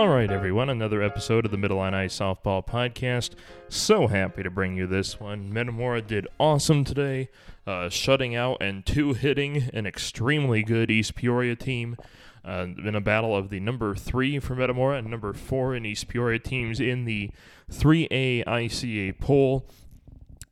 All right, everyone, another episode of the Middle Illini Softball Podcast. So happy to bring you this one. Metamora did awesome today, uh, shutting out and two hitting an extremely good East Peoria team uh, in a battle of the number three for Metamora and number four in East Peoria teams in the 3A ICA poll.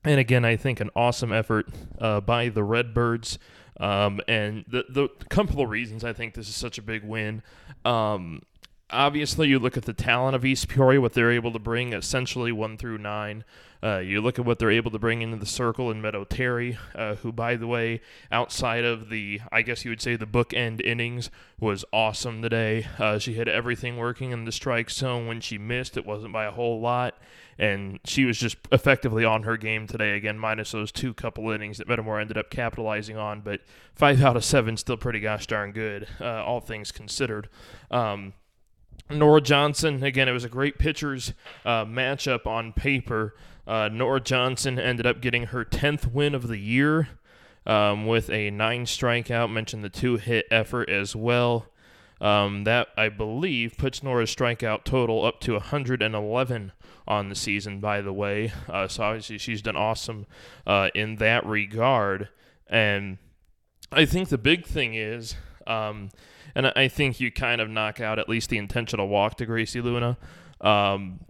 And again, I think an awesome effort uh, by the Redbirds. Um, and the, the couple of reasons I think this is such a big win. Um, obviously you look at the talent of East Peoria, what they're able to bring essentially one through nine. Uh, you look at what they're able to bring into the circle in Meadow Terry, uh, who, by the way, outside of the, I guess you would say, the bookend innings, was awesome today. Uh, she had everything working in the strike zone. When she missed, it wasn't by a whole lot. And she was just effectively on her game today, again, minus those two couple innings that Metamora ended up capitalizing on. But five out of seven, still pretty gosh darn good, uh, all things considered. Um, Nora Johnson, again, it was a great pitchers uh, matchup on paper. Uh, Nora Johnson ended up getting her 10th win of the year um, with a nine strikeout, mentioned the two hit effort as well. Um, that, I believe, puts Nora's strikeout total up to 111 on the season, by the way. Uh, so obviously, she's done awesome uh, in that regard. And I think the big thing is. Um, and I think you kind of knock out at least the intentional walk to Gracie Luna. Um,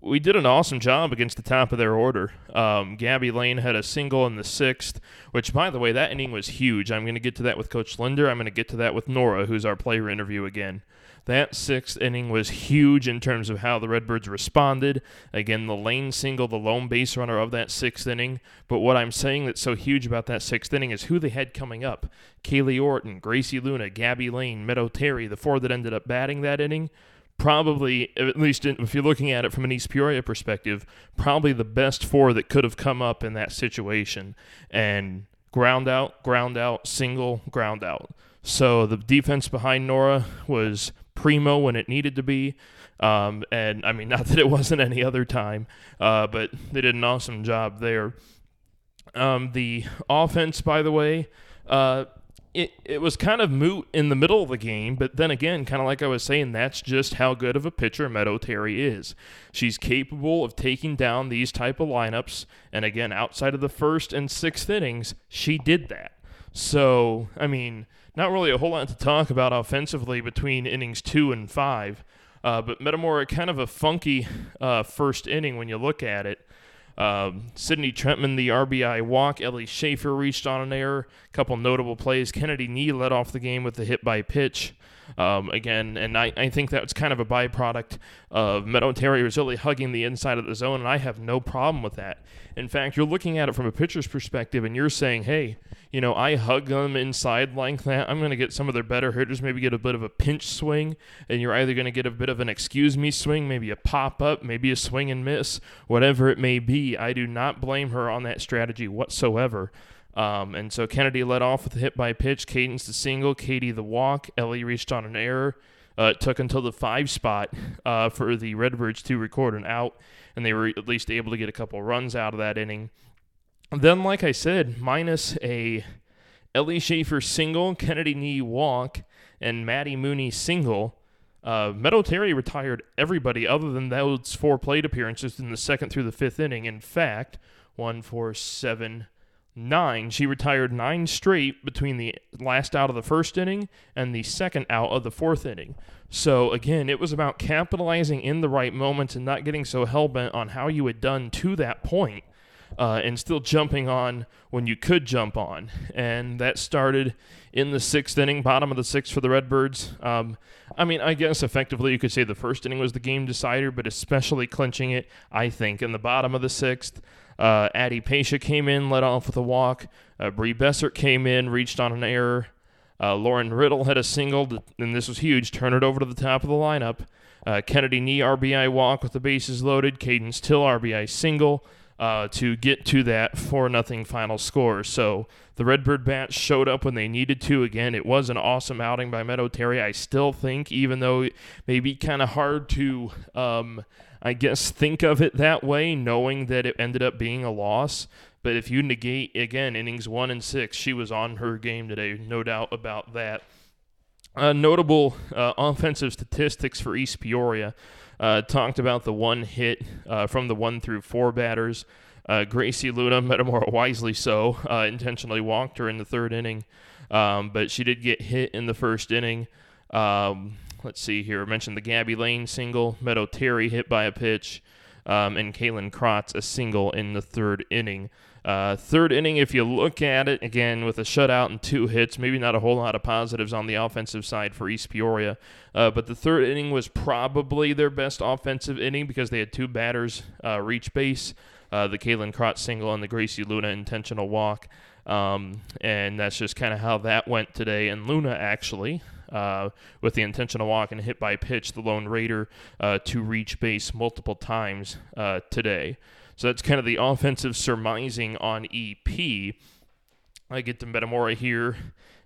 we did an awesome job against the top of their order. Um, Gabby Lane had a single in the sixth, which, by the way, that inning was huge. I'm going to get to that with Coach Linder. I'm going to get to that with Nora, who's our player interview again. That sixth inning was huge in terms of how the Redbirds responded. Again, the lane single, the lone base runner of that sixth inning. But what I'm saying that's so huge about that sixth inning is who they had coming up. Kaylee Orton, Gracie Luna, Gabby Lane, Meadow Terry, the four that ended up batting that inning probably, at least if you're looking at it from an East Peoria perspective, probably the best four that could have come up in that situation. And ground out, ground out, single, ground out. So the defense behind Nora was primo when it needed to be. Um, and I mean, not that it wasn't any other time, uh, but they did an awesome job there. Um, the offense, by the way, uh, it, it was kind of moot in the middle of the game, but then again, kind of like I was saying, that's just how good of a pitcher Meadow Terry is. She's capable of taking down these type of lineups, and again, outside of the first and sixth innings, she did that. So, I mean, not really a whole lot to talk about offensively between innings two and five. Uh, but Metamora, kind of a funky uh, first inning when you look at it. Um, Sydney Trentman, the RBI walk. Ellie Schaefer reached on an error. A couple notable plays. Kennedy Nee led off the game with the hit by pitch. Um, again, and I, I think that's kind of a byproduct of Meadow Terry was really hugging the inside of the zone, and I have no problem with that. In fact, you're looking at it from a pitcher's perspective, and you're saying, hey, you know, I hug them inside like that. I'm going to get some of their better hitters, maybe get a bit of a pinch swing, and you're either going to get a bit of an excuse me swing, maybe a pop up, maybe a swing and miss, whatever it may be. I do not blame her on that strategy whatsoever. Um, and so Kennedy led off with a hit by pitch, Cadence the single, Katie the walk, Ellie reached on an error. Uh, it took until the five spot uh, for the Redbirds to record an out, and they were at least able to get a couple runs out of that inning. Then, like I said, minus a Ellie Schaefer single, Kennedy Knee walk, and Maddie Mooney single. Uh, Meadow Terry retired everybody other than those four plate appearances in the second through the fifth inning. In fact, one, four, seven, nine. She retired nine straight between the last out of the first inning and the second out of the fourth inning. So again, it was about capitalizing in the right moments and not getting so hell bent on how you had done to that point, uh, and still jumping on when you could jump on. And that started in the sixth inning, bottom of the sixth for the Redbirds. Um, I mean, I guess effectively you could say the first inning was the game decider, but especially clinching it, I think, in the bottom of the sixth. Uh, Addie Pasha came in, led off with a walk. Uh, Bree Bessert came in, reached on an error. Uh, Lauren Riddle had a single, and this was huge. Turn it over to the top of the lineup. Uh, Kennedy knee RBI walk with the bases loaded. Cadence Till RBI single uh, to get to that 4 nothing final score. So the Redbird Bats showed up when they needed to. Again, it was an awesome outing by Meadow Terry. I still think, even though it may be kind of hard to. Um, I guess, think of it that way, knowing that it ended up being a loss. But if you negate, again, innings one and six, she was on her game today, no doubt about that. Uh, notable uh, offensive statistics for East Peoria. Uh, talked about the one hit uh, from the one through four batters. Uh, Gracie Luna, Metamora wisely so, uh, intentionally walked her in the third inning, um, but she did get hit in the first inning. Um, let's see here. I mentioned the Gabby Lane single, Meadow Terry hit by a pitch, um, and Kaylin Krotz a single in the third inning. Uh, third inning, if you look at it again with a shutout and two hits, maybe not a whole lot of positives on the offensive side for East Peoria, uh, but the third inning was probably their best offensive inning because they had two batters uh, reach base, uh, the Kaylin Krotz single and the Gracie Luna intentional walk. Um, and that's just kind of how that went today. And Luna actually, uh, with the intentional walk and hit by pitch, the Lone Raider uh, to reach base multiple times uh, today. So that's kind of the offensive surmising on EP. I get to Metamora here.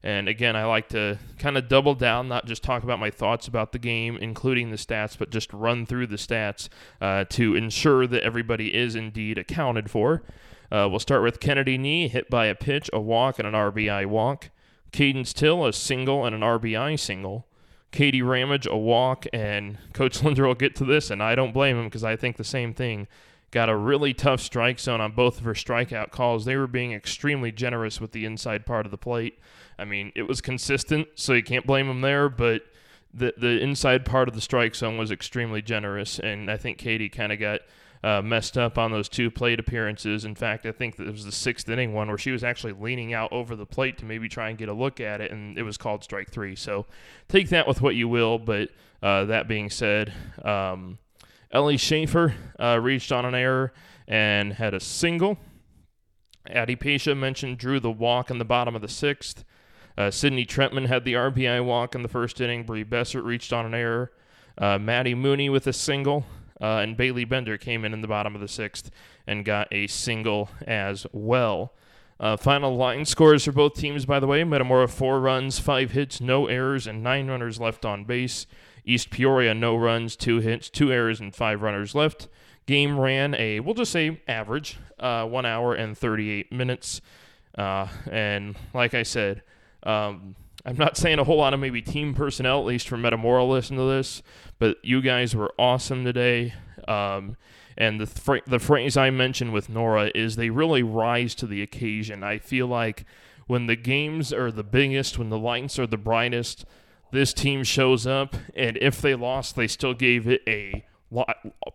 And again, I like to kind of double down, not just talk about my thoughts about the game, including the stats, but just run through the stats uh, to ensure that everybody is indeed accounted for. Uh, we'll start with Kennedy Knee, hit by a pitch, a walk, and an RBI walk. Cadence Till, a single and an RBI single. Katie Ramage, a walk, and Coach Linder will get to this, and I don't blame him because I think the same thing got a really tough strike zone on both of her strikeout calls. They were being extremely generous with the inside part of the plate. I mean, it was consistent, so you can't blame them there, but the the inside part of the strike zone was extremely generous, and I think Katie kind of got uh, messed up on those two plate appearances. In fact, I think that it was the sixth inning one where she was actually leaning out over the plate to maybe try and get a look at it, and it was called strike three. So take that with what you will, but uh, that being said, um, Ellie Schaefer uh, reached on an error and had a single. Addie Pasha mentioned drew the walk in the bottom of the sixth. Uh, Sydney Trentman had the RBI walk in the first inning. Brie Bessert reached on an error. Uh, Maddie Mooney with a single. Uh, and Bailey Bender came in in the bottom of the sixth and got a single as well. Uh, final line scores for both teams, by the way Metamora, four runs, five hits, no errors, and nine runners left on base. East Peoria, no runs, two hits, two errors, and five runners left. Game ran a, we'll just say average, uh, one hour and 38 minutes. Uh, and like I said, um, I'm not saying a whole lot of maybe team personnel, at least for Metamora, listen to this, but you guys were awesome today. Um, and the th- the phrase I mentioned with Nora is they really rise to the occasion. I feel like when the games are the biggest, when the lights are the brightest, this team shows up, and if they lost, they still gave it a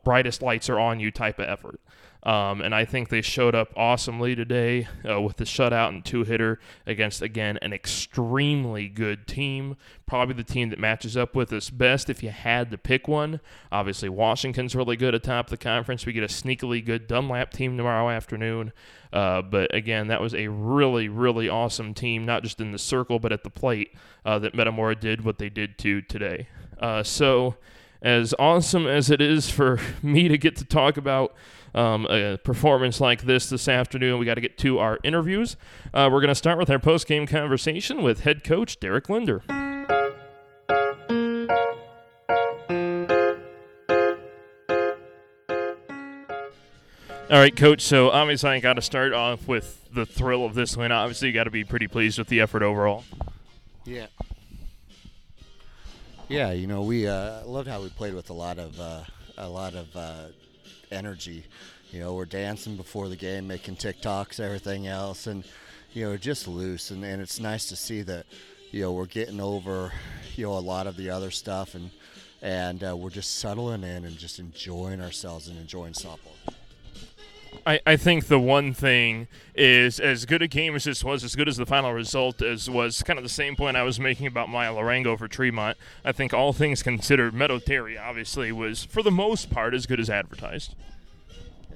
brightest lights are on you type of effort. Um, and I think they showed up awesomely today uh, with the shutout and two hitter against, again, an extremely good team. Probably the team that matches up with us best if you had to pick one. Obviously, Washington's really good atop the conference. We get a sneakily good Dunlap team tomorrow afternoon. Uh, but again, that was a really, really awesome team, not just in the circle, but at the plate uh, that Metamora did what they did to today. Uh, so, as awesome as it is for me to get to talk about um, a performance like this this afternoon. We got to get to our interviews. Uh, we're going to start with our post game conversation with head coach Deric Linder. All right, coach. So obviously, I got to start off with the thrill of this win. Obviously, you got to be pretty pleased with the effort overall. Yeah. Yeah, you know, we uh, loved how we played with a lot of uh, a lot of uh, energy. You know, we're dancing before the game, making TikToks, everything else, and you know, just loose. And, and it's nice to see that you know we're getting over you know a lot of the other stuff, and and uh, we're just settling in and just enjoying ourselves and enjoying softball. I, I think the one thing is as good a game as this was, as good as the final result as was kind of the same point I was making about Maya Larango for Tremont. I think all things considered, Meadow Terry obviously was for the most part as good as advertised.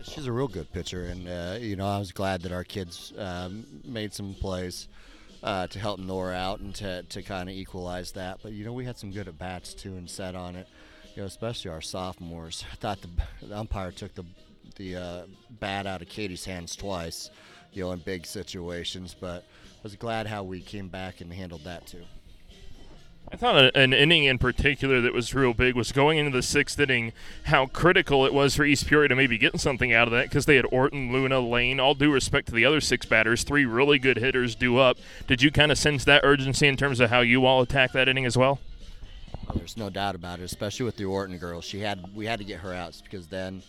She's a real good pitcher, and uh, you know I was glad that our kids um, made some plays uh, to help Nora out and to, to kind of equalize that. But you know we had some good at bats too and set on it. You know, especially our sophomores. I thought the, the umpire took the the uh, bat out of Katie's hands twice, you know, in big situations. But I was glad how we came back and handled that too. I thought a, an inning in particular that was real big was going into the sixth inning, how critical it was for East Peoria to maybe get something out of that because they had Orton, Luna, Lane, all due respect to the other six batters, three really good hitters due up. Did you kind of sense that urgency in terms of how you all attacked that inning as well? well? There's no doubt about it, especially with the Orton girl. She had we had to get her out because then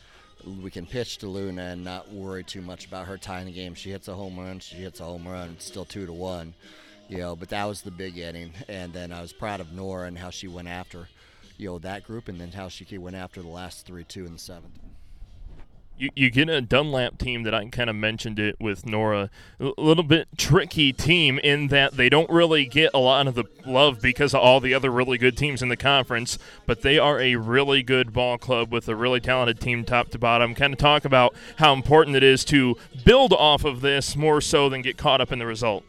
we can pitch to Luna and not worry too much about her tying the game. She hits a home run, she hits a home run. It's still two to one you know, but that was the big inning. And then I was proud of Nora and how she went after, you know, that group, and then how she went after the last three, two, in the seventh. You, you get a Dunlap team that I kind of mentioned it with Nora, a little bit tricky team in that they don't really get a lot of the love because of all the other really good teams in the conference, but they are a really good ball club with a really talented team top to bottom. Kind of talk about how important it is to build off of this more so than get caught up in the result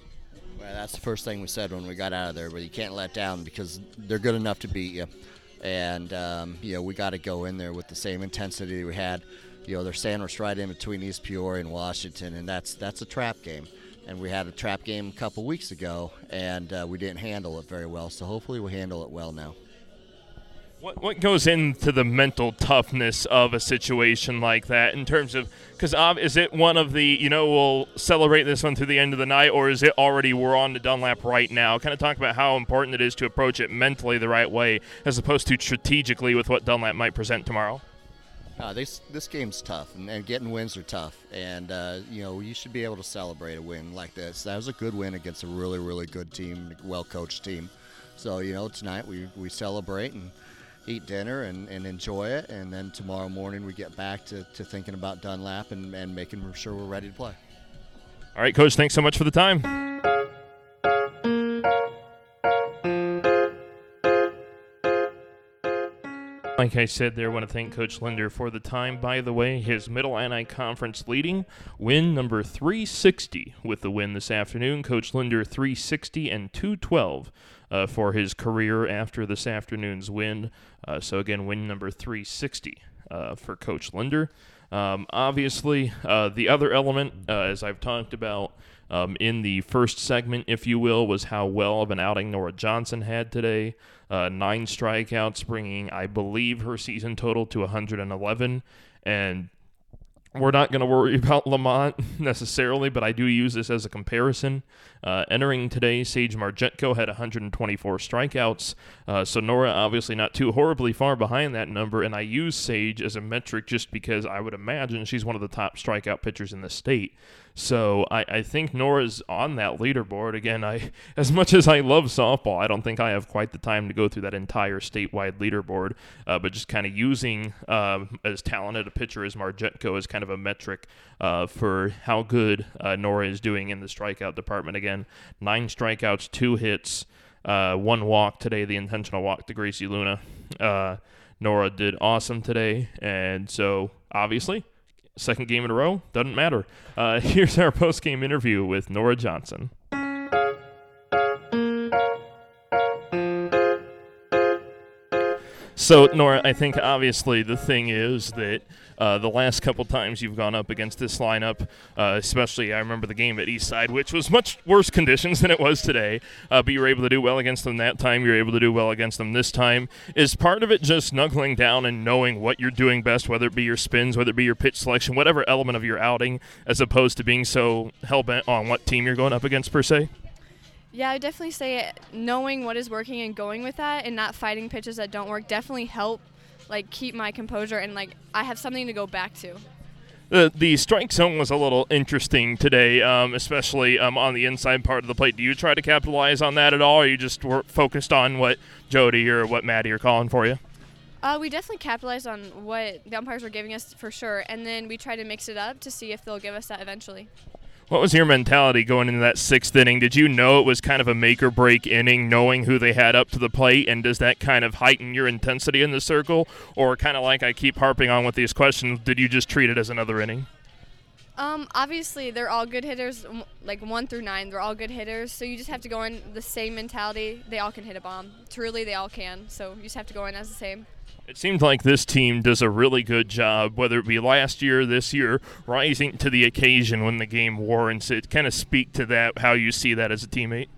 that's the first thing we said when we got out of there. But you can't let down because they're good enough to beat you, and um, you know we got to go in there with the same intensity we had. You know they're sandwiched right in between East Peoria and Washington, and that's that's a trap game. And we had a trap game a couple weeks ago, and uh, we didn't handle it very well. So hopefully we handle it well now. What what goes into the mental toughness of a situation like that in terms of because is it one of the you know we'll celebrate this one through the end of the night or is it already we're on to Dunlap right now? Kind of talk about how important it is to approach it mentally the right way as opposed to strategically with what Dunlap might present tomorrow. Uh, this this game's tough, and, and getting wins are tough. And uh, you know you should be able to celebrate a win like this. That was a good win against a really really good team, well coached team. So you know tonight we we celebrate and eat dinner and, and enjoy it. And then tomorrow morning we get back to, to thinking about Dunlap and, and making sure we're ready to play. All right, Coach, thanks so much for the time. Like I said there, I want to thank Coach Linder for the time. By the way, his Middle Illini Conference leading win number 360 with the win this afternoon. Coach Linder 360 and 212 uh, for his career after this afternoon's win. Uh, so, again, win number 360 uh, for Coach Linder. Um, obviously, uh, the other element, uh, as I've talked about um, in the first segment, if you will, was how well of an outing Nora Johnson had today. Uh, nine strikeouts, bringing, I believe, her season total to 111. And we're not going to worry about Lemont necessarily, but I do use this as a comparison. Uh, entering today, Sage Mardjetko had 124 strikeouts, uh, so Nora obviously not too horribly far behind that number. And I use Sage as a metric just because I would imagine she's one of the top strikeout pitchers in the state. So I, I think Nora's on that leaderboard again. I as much as I love softball, I don't think I have quite the time to go through that entire statewide leaderboard. Uh, but just kind of using uh, as talented a pitcher as Mardjetko as kind of a metric uh, for how good uh, Nora is doing in the strikeout department. Again, nine strikeouts, two hits, uh, one walk today. The intentional walk to Gracie Luna. Uh, Nora did awesome today, and so obviously second game in a row, doesn't matter. Uh, here's our post game interview with Nora Johnson. So, Nora, I think obviously the thing is that uh, the last couple times you've gone up against this lineup, uh, especially I remember the game at Eastside, which was much worse conditions than it was today, uh, but you were able to do well against them that time. You were able to do well against them this time. Is part of it just knuckling down and knowing what you're doing best, whether it be your spins, whether it be your pitch selection, whatever element of your outing, as opposed to being so hell bent on what team you're going up against per se? Yeah, I definitely say knowing what is working and going with that and not fighting pitches that don't work definitely help like keep my composure and like I have something to go back to. The, the strike zone was a little interesting today, um, especially um, on the inside part of the plate. Do you try to capitalize on that at all, or you just were focused on what Jody or what Maddie are calling for you? Uh, we definitely capitalized on what the umpires were giving us for sure, and then we try to mix it up to see if they'll give us that eventually. What was your mentality going into that sixth inning? Did you know it was kind of a make or break inning, knowing who they had up to the plate? And does that kind of heighten your intensity in the circle? Or kind of like I keep harping on with these questions, did you just treat it as another inning? Um, obviously, they're all good hitters, like one through nine. They're all good hitters, so you just have to go in the same mentality. They all can hit a bomb. Truly, they all can. So you just have to go in as the same. It seems like this team does a really good job, whether it be last year, this year, rising to the occasion when the game warrants it. Kind of speak to that, how you see that as a teammate.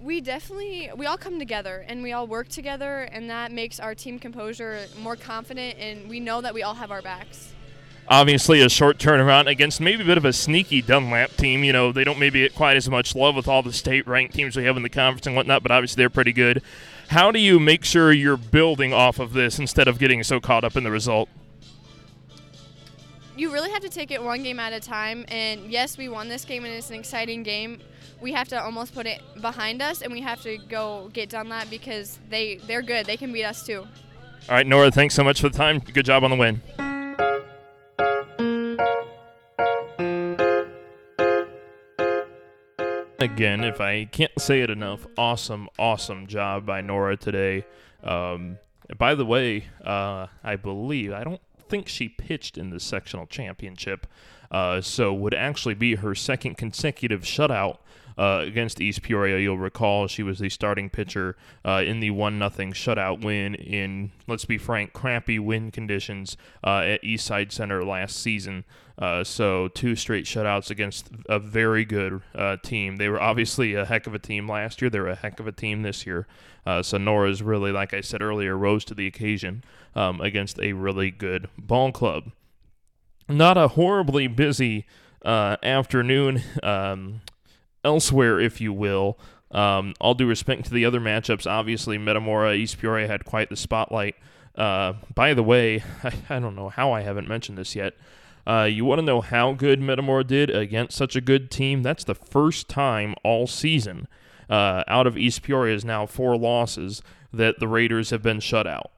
we definitely we all come together and we all work together and that makes our team composure more confident and we know that we all have our backs obviously a short turnaround against maybe a bit of a sneaky Dunlap team. You know, they don't maybe get quite as much love with all the state ranked teams we have in the conference and whatnot, but obviously they're pretty good. How do you make sure you're building off of this instead of getting so caught up in the result? You really have to take it one game at a time. And yes, we won this game and it's an exciting game. We have to almost put it behind us and we have to go get Dunlap because they, they're good. They can beat us too. All right, Nora, thanks so much for the time. Good job on the win. Again, if I can't say it enough, awesome, awesome job by Nora today. Um, by the way, uh, I believe, I don't think she pitched in the sectional championship, uh, so would actually be her second consecutive shutout uh, against East Peoria. You'll recall she was the starting pitcher uh, in the one nothing shutout win in, let's be frank, crappy wind conditions uh, at Eastside Center last season. Uh, so two straight shutouts against a very good uh, team. They were obviously a heck of a team last year. They're a heck of a team this year. Uh, so Nora's really, like I said earlier, rose to the occasion um, against a really good ball club. Not a horribly busy afternoon. Um, elsewhere, if you will. Um, all due respect to the other matchups, obviously Metamora East Peoria had quite the spotlight. Uh, by the way, I, I, don't know how I haven't mentioned this yet. Uh, you want to know how good Metamora did against such a good team? That's the first time all season, uh, out of East Peoria is now four losses, that the Raiders have been shut out.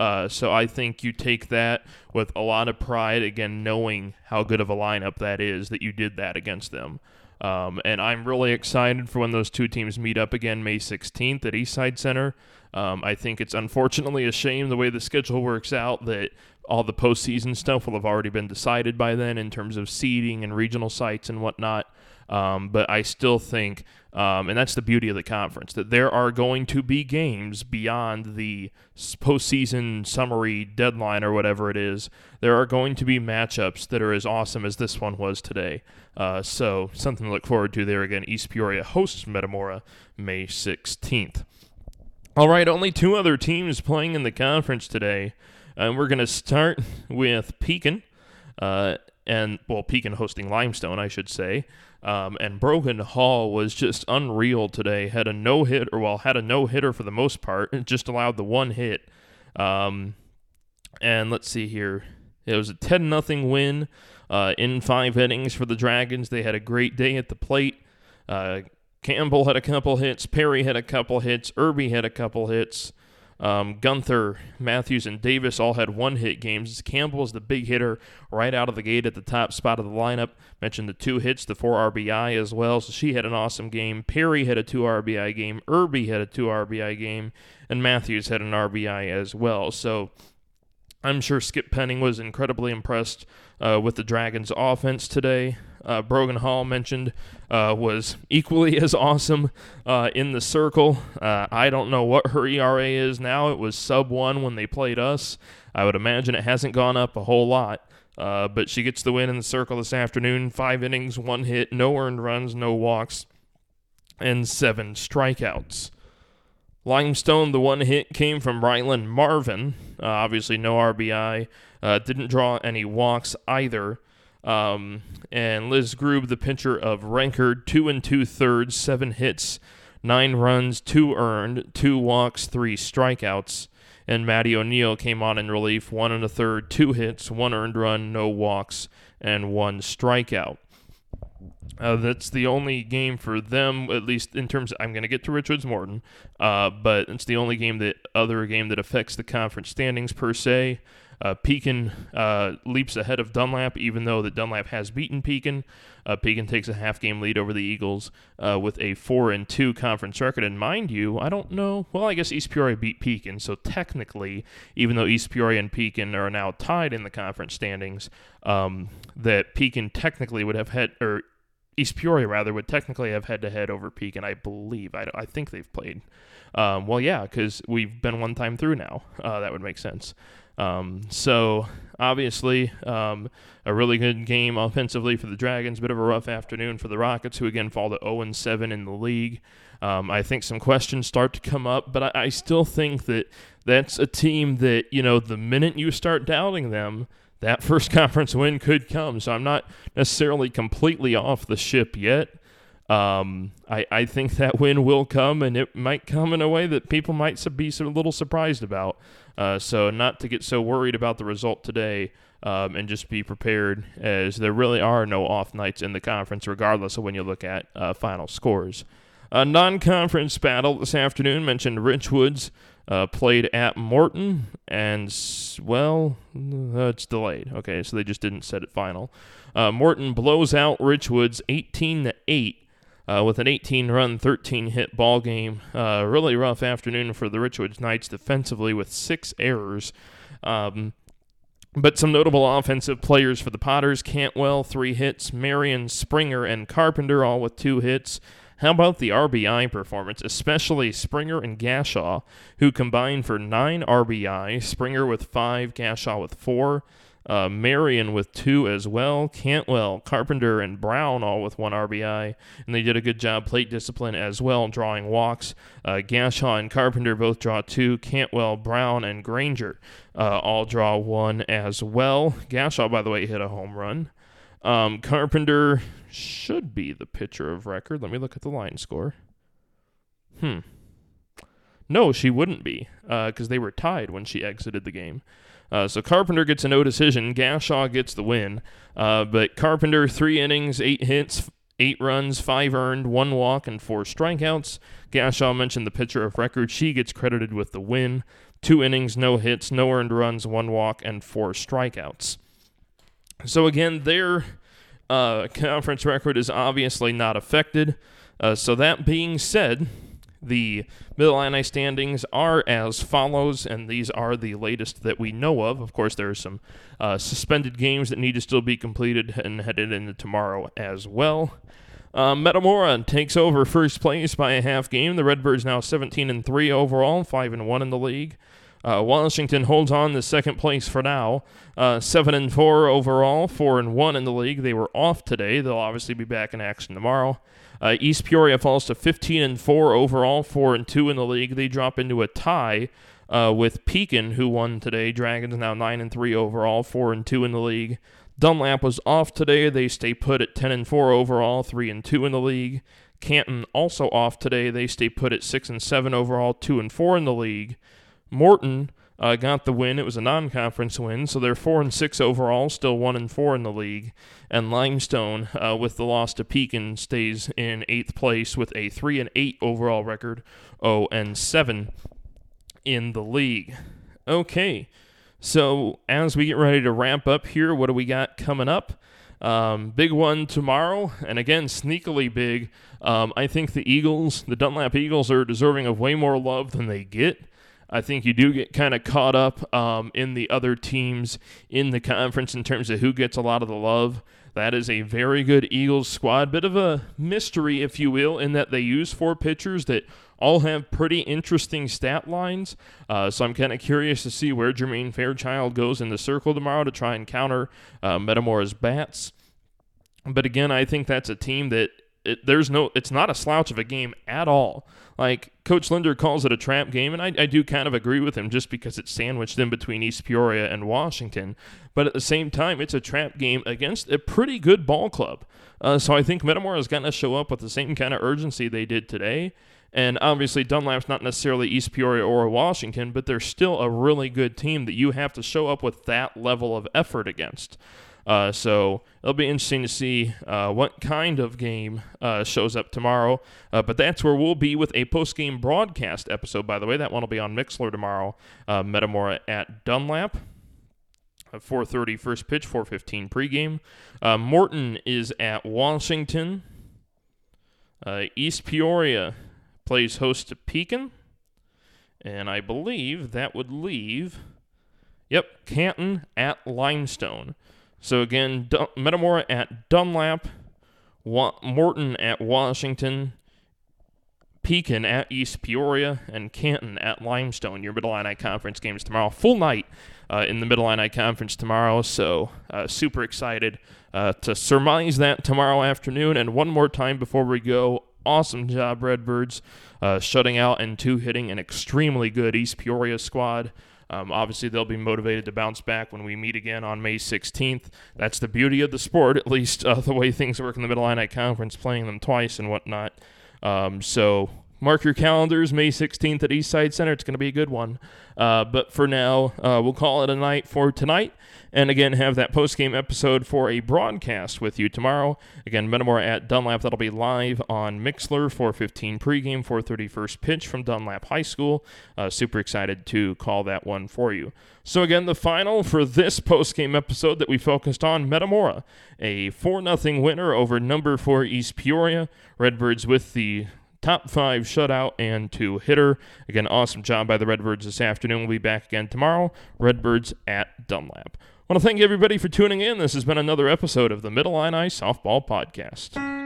Uh, so I think you take that with a lot of pride, again, knowing how good of a lineup that is, that you did that against them. Um, and I'm really excited for when those two teams meet up again May 16th at Eastside Center. Um, I think it's unfortunately a shame the way the schedule works out that all the postseason stuff will have already been decided by then in terms of seeding and regional sites and whatnot. Um, but I still think, um, and that's the beauty of the conference, that there are going to be games beyond the postseason summary deadline or whatever it is. There are going to be matchups that are as awesome as this one was today. Uh, so something to look forward to there again. East Peoria hosts Metamora May 16th. All right, only two other teams playing in the conference today. And we're going to start with Pekin. Uh, and, well, Pekin hosting Limestone, I should say. Um, and Brogan Hall was just unreal today. Had a no hit, or well, had a no hitter for the most part. and just allowed the one hit. Um, and let's see here. It was a 10 nothing win uh, in five innings for the Dragons. They had a great day at the plate. Uh, Campbell had a couple hits. Perry had a couple hits. Irby had a couple hits. Um, Gunther, Matthews, and Davis all had one hit games. Campbell was the big hitter right out of the gate at the top spot of the lineup. Mentioned the two hits, the four RBI as well. So she had an awesome game. Perry had a two RBI game. Irby had a two RBI game. And Matthews had an RBI as well. So I'm sure Skip Penning was incredibly impressed uh, with the Dragons' offense today uh, Brogan Hall mentioned uh, was equally as awesome uh, in the circle. Uh, I don't know what her ERA is now. It was sub one when they played us. I would imagine it hasn't gone up a whole lot. Uh, but she gets the win in the circle this afternoon. Five innings, one hit, no earned runs, no walks, and seven strikeouts. Limestone, the one hit came from Rylan Marvin. Uh, obviously, no RBI. didn't draw any walks either. Um, and Liz Grube, the pitcher of Rankard, two and two thirds, seven hits, nine runs, two earned, two walks, three strikeouts. And Maddie O'Neill came on in relief, one and a third, two hits, one earned run, no walks, and one strikeout. Uh, that's the only game for them, at least in terms. Of, I'm going to get to Richwoods Morton, uh, but it's the only game that other game that affects the conference standings per se. Uh, Pekin uh, leaps ahead of Dunlap, even though that Dunlap has beaten Pekin. Uh, Pekin takes a half game lead over the Eagles uh, with a four and two conference record. And mind you, I don't know. Well, I guess East Peoria beat Pekin, so technically, even though East Peoria and Pekin are now tied in the conference standings, um, that Pekin technically would have had or East Peoria rather would technically have head to head over Pekin. I believe. I, I think they've played. Um, well, yeah, because we've been one time through now. Uh, that would make sense. Um, so obviously. Um, a really good game offensively for the Dragons. Bit of a rough afternoon for the Rockets, who again fall to 0 7 in the league. Um, I think some questions start to come up, but I, I still think that that's a team that, you know, the minute you start doubting them, that first conference win could come. So I'm not necessarily completely off the ship yet. Um, I, I think that win will come, and it might come in a way that people might be a little surprised about. Uh, so, not to get so worried about the result today, um, and just be prepared, as there really are no off nights in the conference, regardless of when you look at uh, final scores. A non conference battle this afternoon mentioned Richwoods uh, played at Morton, and, well, it's delayed. Okay, so they just didn't set it final. Uh, Morton blows out Richwoods 18 to 8 uh, with an 18 run, 13 hit ball game. Uh, really rough afternoon for the Richwoods Knights defensively with six errors. Um, but some notable offensive players for the Potters Cantwell, three hits, Marion, Springer, and Carpenter, all with two hits. How about the RBI performance, especially Springer and Gashaw, who combined for nine RBI, Springer with five, Gashaw with four. Uh, Marion with two as well. Cantwell, Carpenter, and Brown all with one RBI. And they did a good job plate discipline as well, drawing walks. Uh, Gashaw and Carpenter both draw two. Cantwell, Brown, and Granger uh, all draw one as well. Gashaw, by the way, hit a home run. Um, Carpenter should be the pitcher of record. Let me look at the line score. Hmm. No, she wouldn't be, because uh, they were tied when she exited the game. Uh, so Carpenter gets a no decision. Gashaw gets the win. Uh, but Carpenter, three innings, eight hits, eight runs, five earned, one walk, and four strikeouts. Gashaw mentioned the pitcher of record. She gets credited with the win. Two innings, no hits, no earned runs, one walk, and four strikeouts. So again, their uh, conference record is obviously not affected. Uh, so that being said, the Middle Illini standings are as follows, and these are the latest that we know of. Of course, there are some uh, suspended games that need to still be completed and headed into tomorrow as well. Uh, Metamora takes over first place by a half game. The Redbirds now 17 and 3 overall, 5 and 1 in the league. Uh, Washington holds on to second place for now, uh, seven and four overall, four and one in the league. They were off today. They'll obviously be back in action tomorrow. Uh, East Peoria falls to 15 and 4 overall, 4 and 2 in the league. They drop into a tie uh, with Pekin, who won today. Dragons now 9 and 3 overall, 4 and 2 in the league. Dunlap was off today. They stay put at 10 and 4 overall, 3 and 2 in the league. Canton also off today. They stay put at 6 and 7 overall, 2 and 4 in the league. Morton uh, got the win. It was a non-conference win, so they're four and six overall, still one and four in the league. And Limestone, uh, with the loss to Pekin, stays in eighth place with a three and eight overall record, oh and seven in the league. Okay, so as we get ready to ramp up here, what do we got coming up? Um, big one tomorrow, and again, sneakily big. Um, I think the Eagles, the Dunlap Eagles, are deserving of way more love than they get. I think you do get kind of caught up um, in the other teams in the conference in terms of who gets a lot of the love. That is a very good Eagles squad. Bit of a mystery, if you will, in that they use four pitchers that all have pretty interesting stat lines. Uh, so I'm kind of curious to see where Jermaine Fairchild goes in the circle tomorrow to try and counter uh, Metamora's bats. But again, I think that's a team that it, there's no, it's not a slouch of a game at all. Like Coach Linder calls it a trap game, and I, I do kind of agree with him just because it's sandwiched in between East Peoria and Washington. But at the same time, it's a trap game against a pretty good ball club. Uh, so I think Metamora is going to show up with the same kind of urgency they did today. And obviously, Dunlap's not necessarily East Peoria or Washington, but they're still a really good team that you have to show up with that level of effort against. Uh, so it'll be interesting to see uh, what kind of game uh, shows up tomorrow. Uh, but that's where we'll be with a post game broadcast episode, by the way. That one will be on Mixlr tomorrow. Uh, Metamora at Dunlap. 4.30 first pitch, 4.15 pregame. Uh, Morton is at Washington. East Peoria plays host to Pekin. And I believe that would leave, yep, Canton at Limestone. So again, Metamora at Dunlap, Wa- Morton at Washington, Pekin at East Peoria, and Canton at Limestone. Your Middle Illini Conference games tomorrow. Full night uh, in the Middle Illini Conference tomorrow, so uh, super excited uh, to surmise that tomorrow afternoon. And one more time before we go, awesome job, Redbirds, uh, shutting out and two hitting an extremely good East Peoria squad. Um, obviously, they'll be motivated to bounce back when we meet again on May 16th. That's the beauty of the sport, at least uh, the way things work in the Middle Illini Conference, playing them twice and whatnot. Um, so mark your calendars, May 16th at Eastside Center. It's going to be a good one. Uh, but for now, uh, we'll call it a night for tonight. And again, have that post game episode for a broadcast with you tomorrow. Again, Metamora at Dunlap. That'll be live on Mixlr 415 pregame, 430 first pitch from Dunlap High School. Uh, super excited to call that one for you. So again, the final for this post game episode that we focused on Metamora, a 4 0 winner over number 4 East Peoria. Redbirds with the top five shutout and two hitter. Again, awesome job by the Redbirds this afternoon. We'll be back again tomorrow. Redbirds at Dunlap. I want to thank everybody for tuning in. This has been another episode of the Middle Illini Softball Podcast.